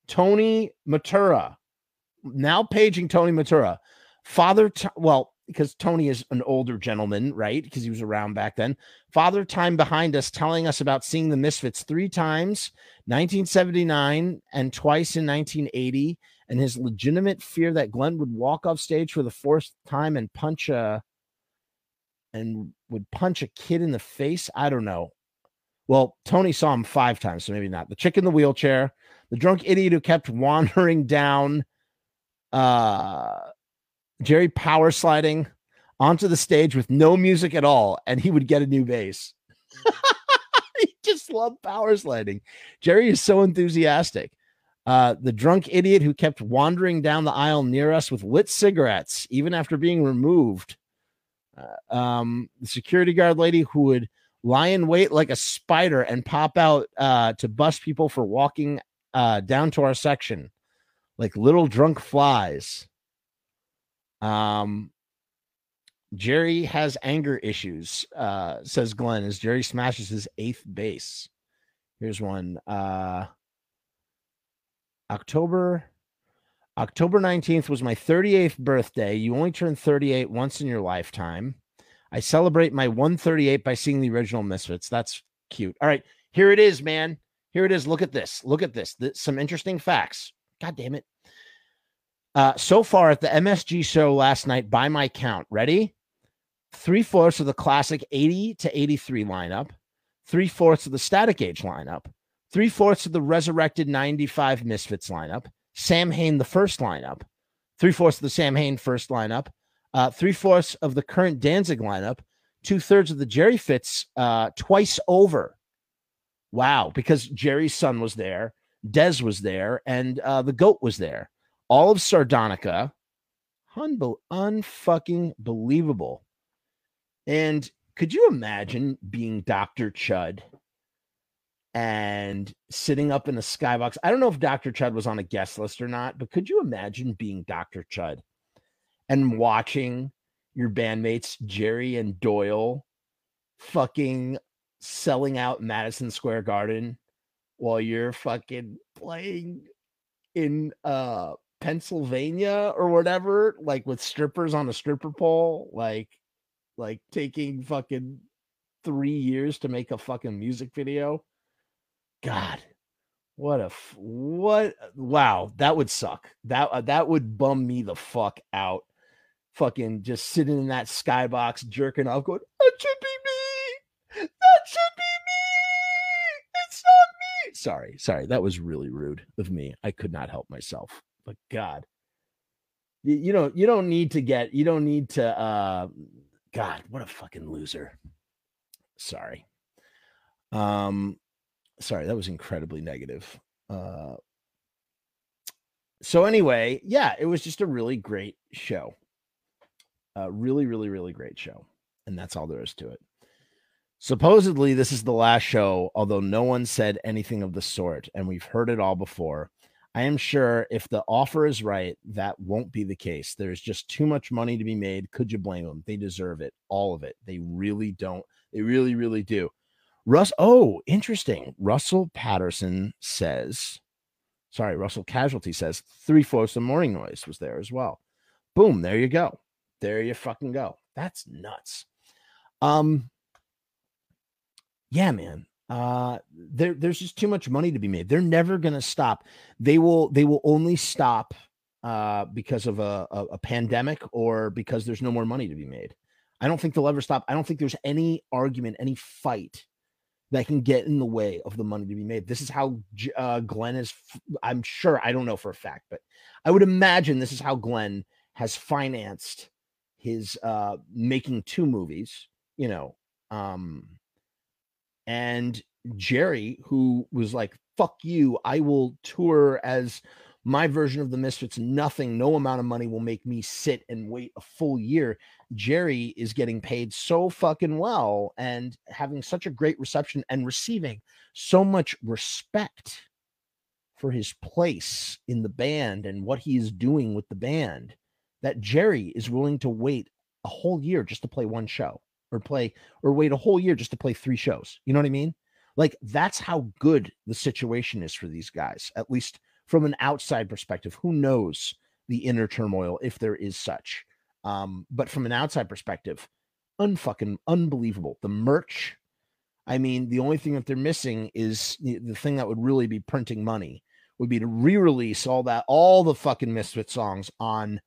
B: Tony matura now paging tony matura father t- well because Tony is an older gentleman, right? Because he was around back then. Father Time behind us telling us about seeing the Misfits three times, 1979 and twice in 1980, and his legitimate fear that Glenn would walk off stage for the fourth time and punch a and would punch a kid in the face. I don't know. Well, Tony saw him five times, so maybe not. The chick in the wheelchair, the drunk idiot who kept wandering down uh Jerry power sliding onto the stage with no music at all, and he would get a new bass. he just loved power sliding. Jerry is so enthusiastic. Uh, the drunk idiot who kept wandering down the aisle near us with lit cigarettes, even after being removed. Uh, um, the security guard lady who would lie in wait like a spider and pop out uh, to bust people for walking uh, down to our section like little drunk flies. Um, Jerry has anger issues, uh, says Glenn, as Jerry smashes his eighth base. Here's one. Uh, October October 19th was my 38th birthday. You only turn 38 once in your lifetime. I celebrate my 138 by seeing the original Misfits. That's cute. All right, here it is, man. Here it is. Look at this. Look at this. this some interesting facts. God damn it. Uh, so far at the MSG show last night, by my count, ready? Three fourths of the classic 80 to 83 lineup, three fourths of the static age lineup, three fourths of the resurrected 95 Misfits lineup, Samhain, the first lineup, three fourths of the Samhain first lineup, uh, three fourths of the current Danzig lineup, two thirds of the Jerry Fits uh, twice over. Wow, because Jerry's son was there, Dez was there, and uh, the goat was there all of Sardonica. Unbe- unfucking believable. And could you imagine being Dr. Chud and sitting up in a skybox? I don't know if Dr. Chud was on a guest list or not, but could you imagine being Dr. Chud and watching your bandmates, Jerry and Doyle, fucking selling out Madison Square Garden while you're fucking playing in uh Pennsylvania or whatever, like with strippers on a stripper pole, like like taking fucking three years to make a fucking music video. God, what a f- what? Wow, that would suck. That uh, that would bum me the fuck out. Fucking just sitting in that skybox, jerking off, going, "That should be me. That should be Sorry, sorry, that was really rude of me. I could not help myself but God, you, you don't you don't need to get you don't need to uh God, what a fucking loser. Sorry. Um sorry, that was incredibly negative. Uh so anyway, yeah, it was just a really great show. A really, really, really great show. And that's all there is to it. Supposedly, this is the last show, although no one said anything of the sort, and we've heard it all before. I am sure if the offer is right, that won't be the case. There's just too much money to be made. Could you blame them? They deserve it, all of it. They really don't. They really, really do. Russ, oh, interesting. Russell Patterson says, sorry, Russell Casualty says three fourths of Mourning Noise was there as well. Boom, there you go. There you fucking go. That's nuts. Um, yeah, man. Uh, there, there's just too much money to be made. They're never gonna stop. They will, they will only stop uh, because of a, a, a pandemic or because there's no more money to be made. I don't think they'll ever stop. I don't think there's any argument, any fight that can get in the way of the money to be made. This is how uh, Glenn is. I'm sure. I don't know for a fact, but I would imagine this is how Glenn has financed his uh, making two movies. You know, um, and Jerry, who was like, "Fuck you! I will tour as." my version of the misfits nothing no amount of money will make me sit and wait a full year jerry is getting paid so fucking well and having such a great reception and receiving so much respect for his place in the band and what he is doing with the band that jerry is willing to wait a whole year just to play one show or play or wait a whole year just to play three shows you know what i mean like that's how good the situation is for these guys at least from an outside perspective, who knows the inner turmoil if there is such. Um, but from an outside perspective, unfucking unbelievable. The merch, I mean, the only thing that they're missing is the, thing that would really be printing money would be to re-release all that, all the fucking Misfit songs on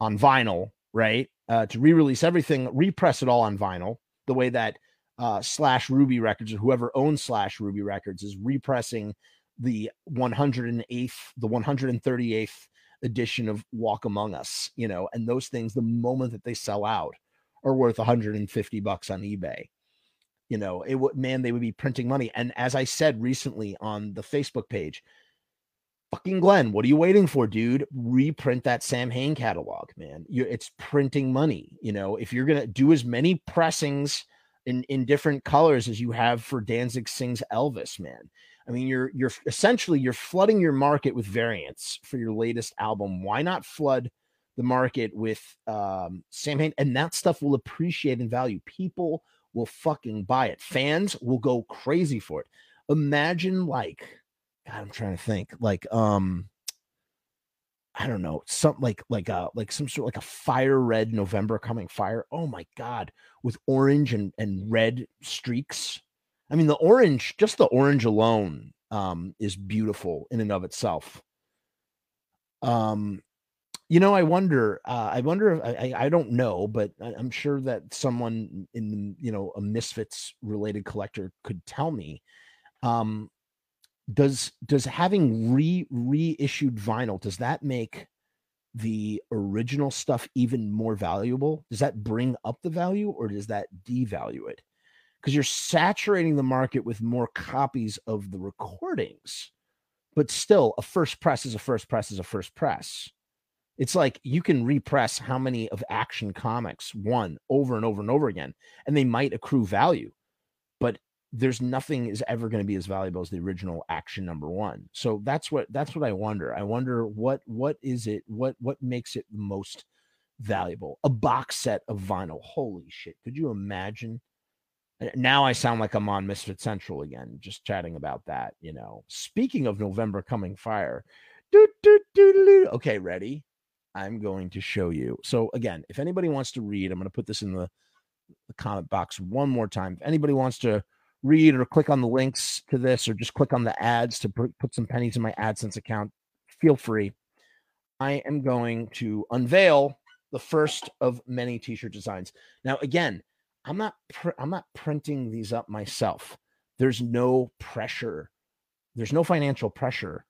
B: on vinyl, right? Uh, to re-release everything, repress it all on vinyl, the way that uh, Slash Ruby Records or whoever owns Slash Ruby Records is repressing the 108th, the 138th edition of Walk Among Us, you know, and those things, the moment that they sell out, are worth 150 bucks on eBay. You know, it would, man, they would be printing money. And as I said recently on the Facebook page, fucking Glenn, what are you waiting for, dude? Reprint that Samhain catalog, man. you it's printing money. You know, if you're gonna do as many pressings in in different colors as you have for Danzig sings Elvis, man. I mean, you're you're essentially you're flooding your market with variants for your latest album. Why not flood the market with um, Samhain? And that stuff will appreciate in value. People will fucking buy it. Fans will go crazy for it. Imagine like, God, I'm trying to think like um. I don't know, something like like a uh, like some sort of like a fire red November coming fire. Oh my god, with orange and and red streaks I mean, the orange, just the orange alone, um, is beautiful in and of itself. Um, you know, I wonder. Uh, I wonder. If, I, I don't know, but I'm sure that someone in you know a Misfits related collector could tell me. Um, does does having re reissued vinyl does that make the original stuff even more valuable? Does that bring up the value or does that devalue it? because you're saturating the market with more copies of the recordings. But still, a first press is a first press is a first press. It's like you can repress how many of Action Comics one over and over and over again, and they might accrue value, but there's nothing is ever going to be as valuable as the original Action number one. So that's what that's what I wonder. I wonder what what is it what what makes it the most valuable? A box set of vinyl. Holy shit! Could you imagine? Uh, now I sound like I'm on Misfit Central again, just chatting about that. You know, speaking of November coming fire, doo, doo, doo, okay, ready? I'm going to show you. So again, if anybody wants to read, I'm going to put this in the, the comment box one more time. If anybody wants to read or click on the links to this, or just click on the ads to put some pennies in my AdSense account, feel free. I am going to unveil the first of many t-shirt designs. Now, again, I'm not pr- I'm not printing these up myself. There's no pressure. There's no financial pressure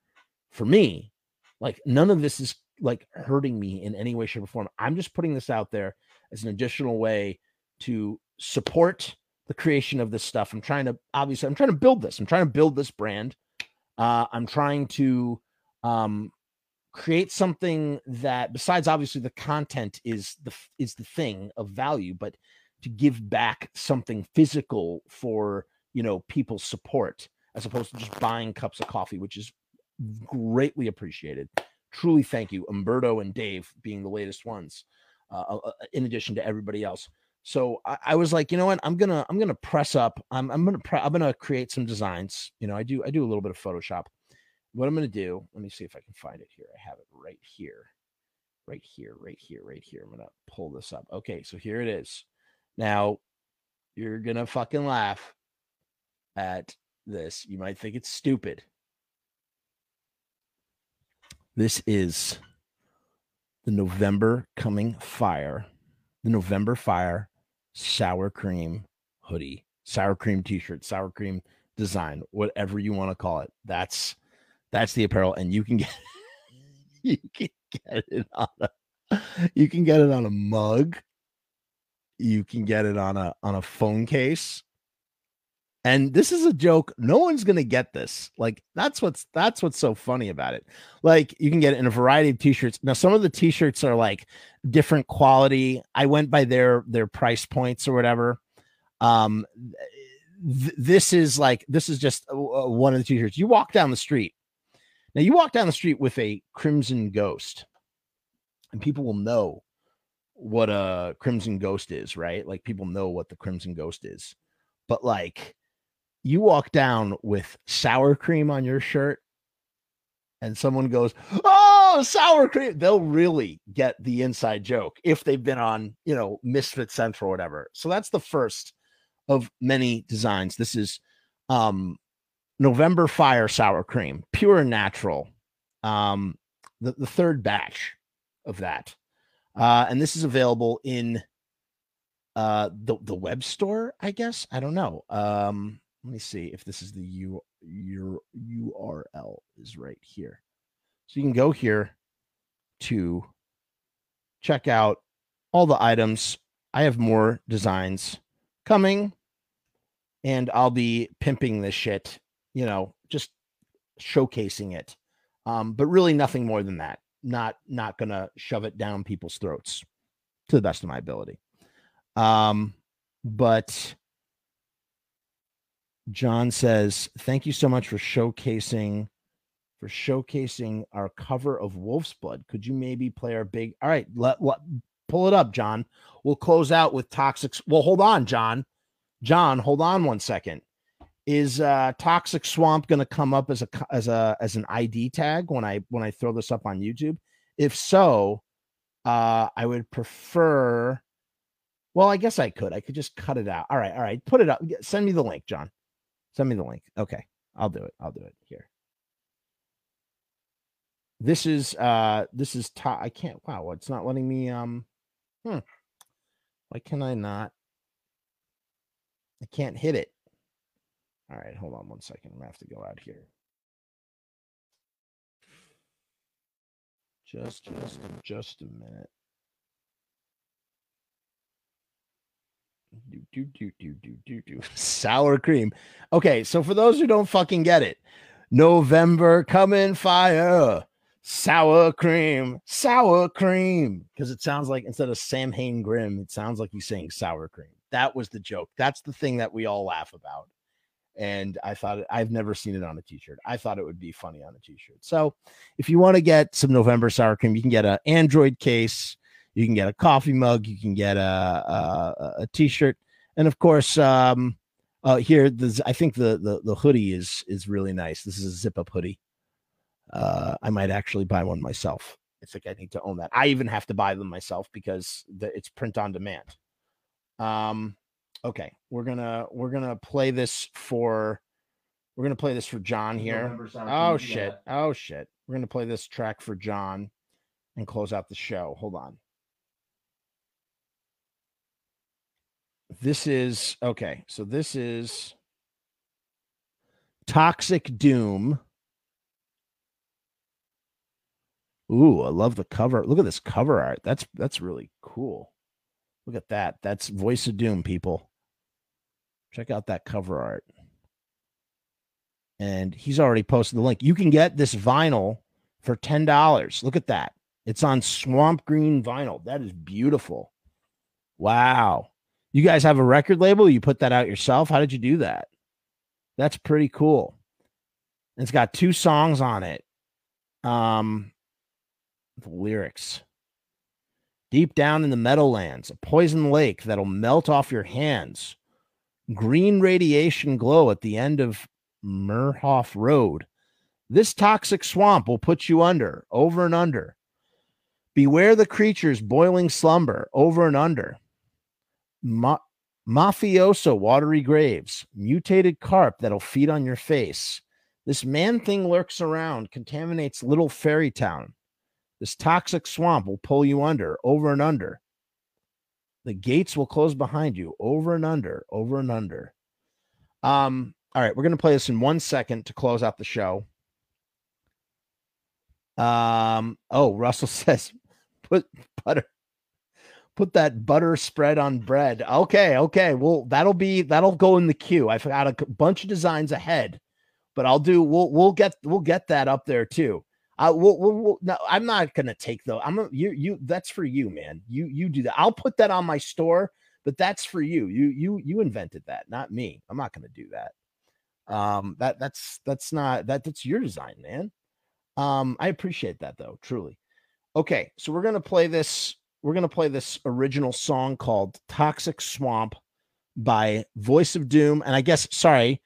B: for me. Like none of this is like hurting me in any way, shape, or form. I'm just putting this out there as an additional way to support the creation of this stuff. I'm trying to obviously I'm trying to build this. I'm trying to build this brand. Uh, I'm trying to um, create something that besides obviously the content is the is the thing of value, but to give back something physical for you know people's support as opposed to just buying cups of coffee which is greatly appreciated truly thank you umberto and dave being the latest ones uh, uh, uh, in addition to everybody else so I, I, was like you know what i'm gonna i'm gonna press up i'm, I'm gonna pre- i'm gonna create some designs you know i do i do a little bit of photoshop what i'm gonna do let me see if i can find it here i have it right here right here, right here, right here. I'm gonna pull this up. Okay, so here it is. Now you're gonna fucking laugh at this. You might think it's stupid. This is the November coming fire, the November fire sour cream hoodie, sour cream t-shirt, sour cream design, whatever you want to call it. That's that's the apparel, and you can get you can get it on a you can get it on a mug. You can get it on a on a phone case. And this is a joke. No one's gonna get this. Like that's what's that's what's so funny about it. Like you can get it in a variety of t-shirts. Now, some of the t-shirts are like different quality. I went by their their price points or whatever. Um, th- this is like this is just uh, one of the t-shirts. You walk down the street. Now you walk down the street with a crimson ghost, and people will know what a crimson ghost is, right? Like people know what the crimson ghost is. But like you walk down with sour cream on your shirt and someone goes, "Oh, sour cream," they'll really get the inside joke if they've been on, you know, Misfit Central or whatever. So that's the first of many designs. This is um November Fire sour cream, pure natural. Um the, the third batch of that. Uh and this is available in uh the the web store, I guess. I don't know. Um let me see if this is the U your URL is right here. So you can go here to check out all the items. I have more designs coming and I'll be pimping this shit, you know, just showcasing it. Um, but really nothing more than that. Not not gonna shove it down people's throats to the best of my ability. Um, but John says, "Thank you so much for showcasing for showcasing our cover of Wolf's Blood. Could you maybe play our big? All right, let, let pull it up, John. We'll close out with Toxic. Well, hold on, John. John, hold on one second. Is uh Toxic Swamp going to come up as a as a as an ID tag when I when I throw this up on YouTube? If so, uh I would prefer well, I guess I could. I could just cut it out. All right, all right. Put it up. Send me the link, John. Send me the link. Okay. I'll do it. I'll do it here. This is uh this is top I can't wow, it's not letting me um hmm. Why can I not? I can't hit it. All right, hold on one second. I'm gonna have to go out here. Just just just a minute. Do, do, do, do, do, do, do. Sour cream. Okay, so for those who don't fucking get it, November coming fire, sour cream, sour cream. Because it sounds like instead of Samhain Grim, it sounds like he's saying sour cream. That was the joke. That's the thing that we all laugh about. And I thought I've never seen it on a t-shirt. I thought it would be funny on a t-shirt. So if you want to get some November sour cream, you can get an Android case you can get a coffee mug. You can get a a, a t-shirt, and of course, um, uh, here the I think the, the the hoodie is is really nice. This is a zip up hoodie. Uh, I might actually buy one myself. I think I need to own that. I even have to buy them myself because the, it's print on demand. Um, okay, we're gonna we're gonna play this for we're gonna play this for John here. Oh shit! Oh shit! We're gonna play this track for John and close out the show. Hold on. This is okay. So this is Toxic Doom. Ooh, I love the cover. Look at this cover art. That's that's really cool. Look at that. That's Voice of Doom, people. Check out that cover art. And he's already posted the link. You can get this vinyl for $10. Look at that. It's on swamp green vinyl. That is beautiful. Wow. You guys have a record label? You put that out yourself? How did you do that? That's pretty cool. It's got two songs on it. Um, the lyrics. Deep down in the Meadowlands, a poison lake that'll melt off your hands. Green radiation glow at the end of Mehrhof Road. This toxic swamp will put you under, over and under. Beware the creatures boiling slumber over and under. Ma- mafioso watery graves, mutated carp that'll feed on your face. This man thing lurks around, contaminates Little Ferry town. This toxic swamp will pull you under, over and under. The gates will close behind you, over and under, over and under. Um, all right, we're gonna play this in one second to close out the show. Um, oh, Russell says put butter put that butter spread on bread. Okay, okay. Well, that'll be that'll go in the queue. I've got a bunch of designs ahead, but I'll do. We'll we'll get we'll get that up there too. I will we'll, we'll, no, I'm not gonna take though. I'm a, you you. That's for you, man. You you do that. I'll put that on my store, but that's for you. You you you invented that, not me. I'm not gonna do that. Um, that that's that's not that that's your design, man. Um, I appreciate that though, truly. Okay, so we're gonna play this. We're gonna play this original song called "Toxic Swamp" by Voice of Doom, and I guess sorry,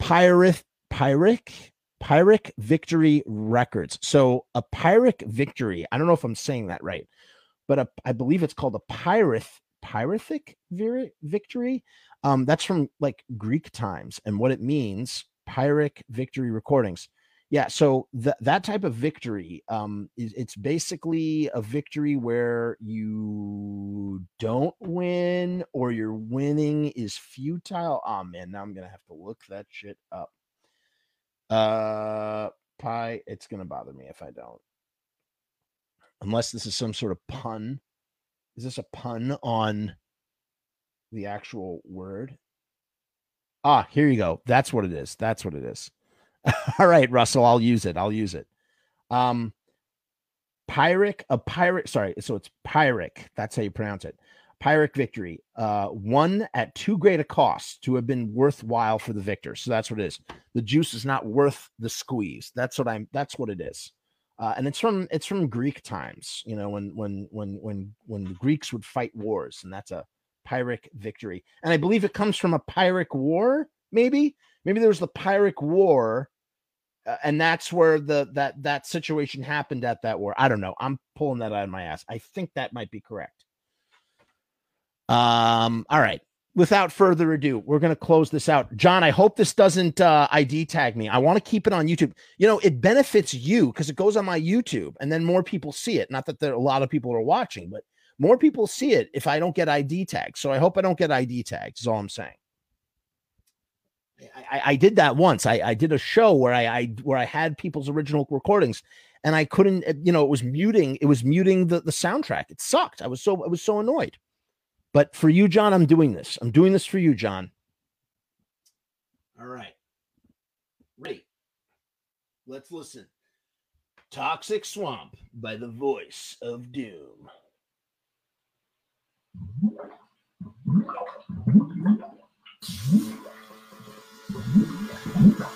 B: Pyrith Pyric Pyric Victory Records. So a Pyric Victory. I don't know if I'm saying that right, but a, I believe it's called a Pyrith Pyrithic Victory. Um, that's from like Greek times, and what it means. Pyric Victory Recordings yeah, so that that type of victory, um, it's basically a victory where you don't win or your winning is futile. Oh man, now I'm gonna have to look that shit up. Uh, pie, it's gonna bother me if I don't, unless this is some sort of pun. Is this a pun on the actual word? Ah, here you go. That's what it is. That's what it is. All right, Russell, I'll use it. I'll use it. Um, Pyric, a pirate. Sorry, so it's Pyric. That's how you pronounce it. Pyric victory. Uh, one at too great a cost to have been worthwhile for the victor. So that's what it is. The juice is not worth the squeeze. That's what I'm. That's what it is. Uh, and it's from it's from Greek times. You know, when when when when when the Greeks would fight wars, and that's a Pyrrhic victory. And I believe it comes from a Pyrrhic war. Maybe maybe there was the Pyrrhic War uh, and that's where the that that situation happened at that war. I don't know. I'm pulling that out of my ass. I think that might be correct. Um. All right. Without further ado, we're going to close this out. John, I hope this doesn't uh, ID tag me. I want to keep it on YouTube. You know, it benefits you because it goes on my YouTube, and then more people see it. Not that there are a lot of people are watching, but more people see it if I don't get ID tags. So I hope I don't get ID tags. Is all I'm saying. I, I did that once. I, I did a show where I, I where I had people's original recordings, and I couldn't. Eh, you know, it was muting. It was muting the the soundtrack. It sucked. I was so I was so annoyed. But for you, John, I'm doing this. I'm doing this for you, John. All right, Right. Let's listen. Toxic Swamp by the Voice of Doom.
D: Uhum.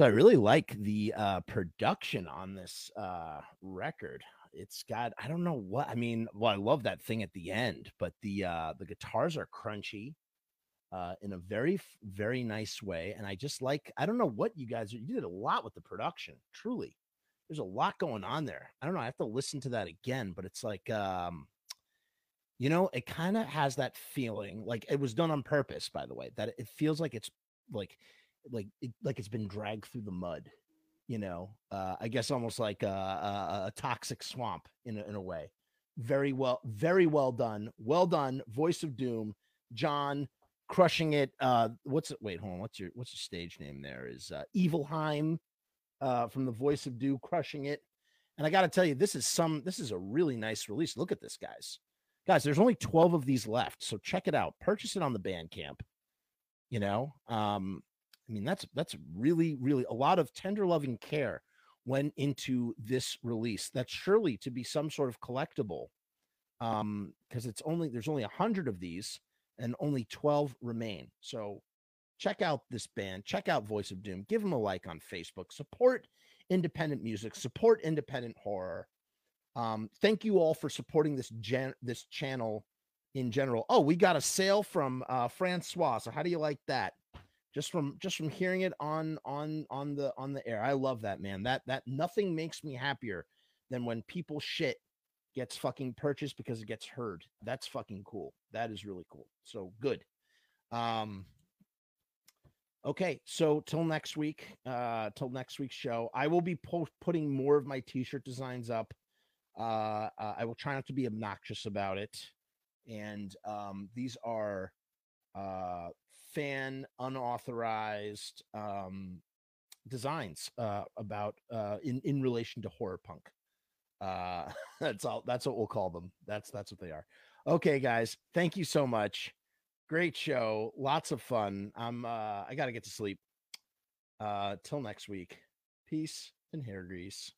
B: So I really like the uh, production on this uh, record. It's got I don't know what I mean. Well, I love that thing at the end, but the uh, the guitars are crunchy uh, in a very very nice way, and I just like I don't know what you guys you did a lot with the production. Truly, there's a lot going on there. I don't know. I have to listen to that again, but it's like um, you know, it kind of has that feeling like it was done on purpose, by the way, that it feels like it's like like it, like it's been dragged through the mud you know? Uh i guess almost like a, a, a toxic swamp in a, in a way. Very well very well done. Well done. Voice of doom. John crushing it. Uh what's it wait hold on. What's your what's your stage name there? Is uh evilheim uh from the voice of doom crushing it. And i gotta tell you this is some this is a really nice release. Look at this guys. Guys there's only 12 of these left so check it out. Purchase it on the bandcamp you know? Um I mean, that's that's really, really a lot of tender loving care went into this release. That's surely to be some sort of collectible. Um, because it's only there's only a hundred of these and only 12 remain. So check out this band, check out Voice of Doom, give them a like on Facebook, support independent music, support independent horror. Um, thank you all for supporting this gen this channel in general. Oh, we got a sale from uh Francois. So how do you like that? Just from just from hearing it on on on the on the air. I love that man. That that nothing makes me happier than when people shit gets fucking purchased because it gets heard. That's fucking cool. That is really cool. So good. Um okay, so till next week, uh till next week's show, I will be po- putting more of my t-shirt designs up. Uh, uh I will try not to be obnoxious about it. And um these are uh fan unauthorized um, designs uh, about uh, in in relation to horror punk. Uh, that's all. That's what we'll call them. That's that's what they are. Okay, guys. Thank you so much. Great show. Lots of fun. I'm. Uh, I gotta get to sleep. Uh, till next week. Peace and hair grease.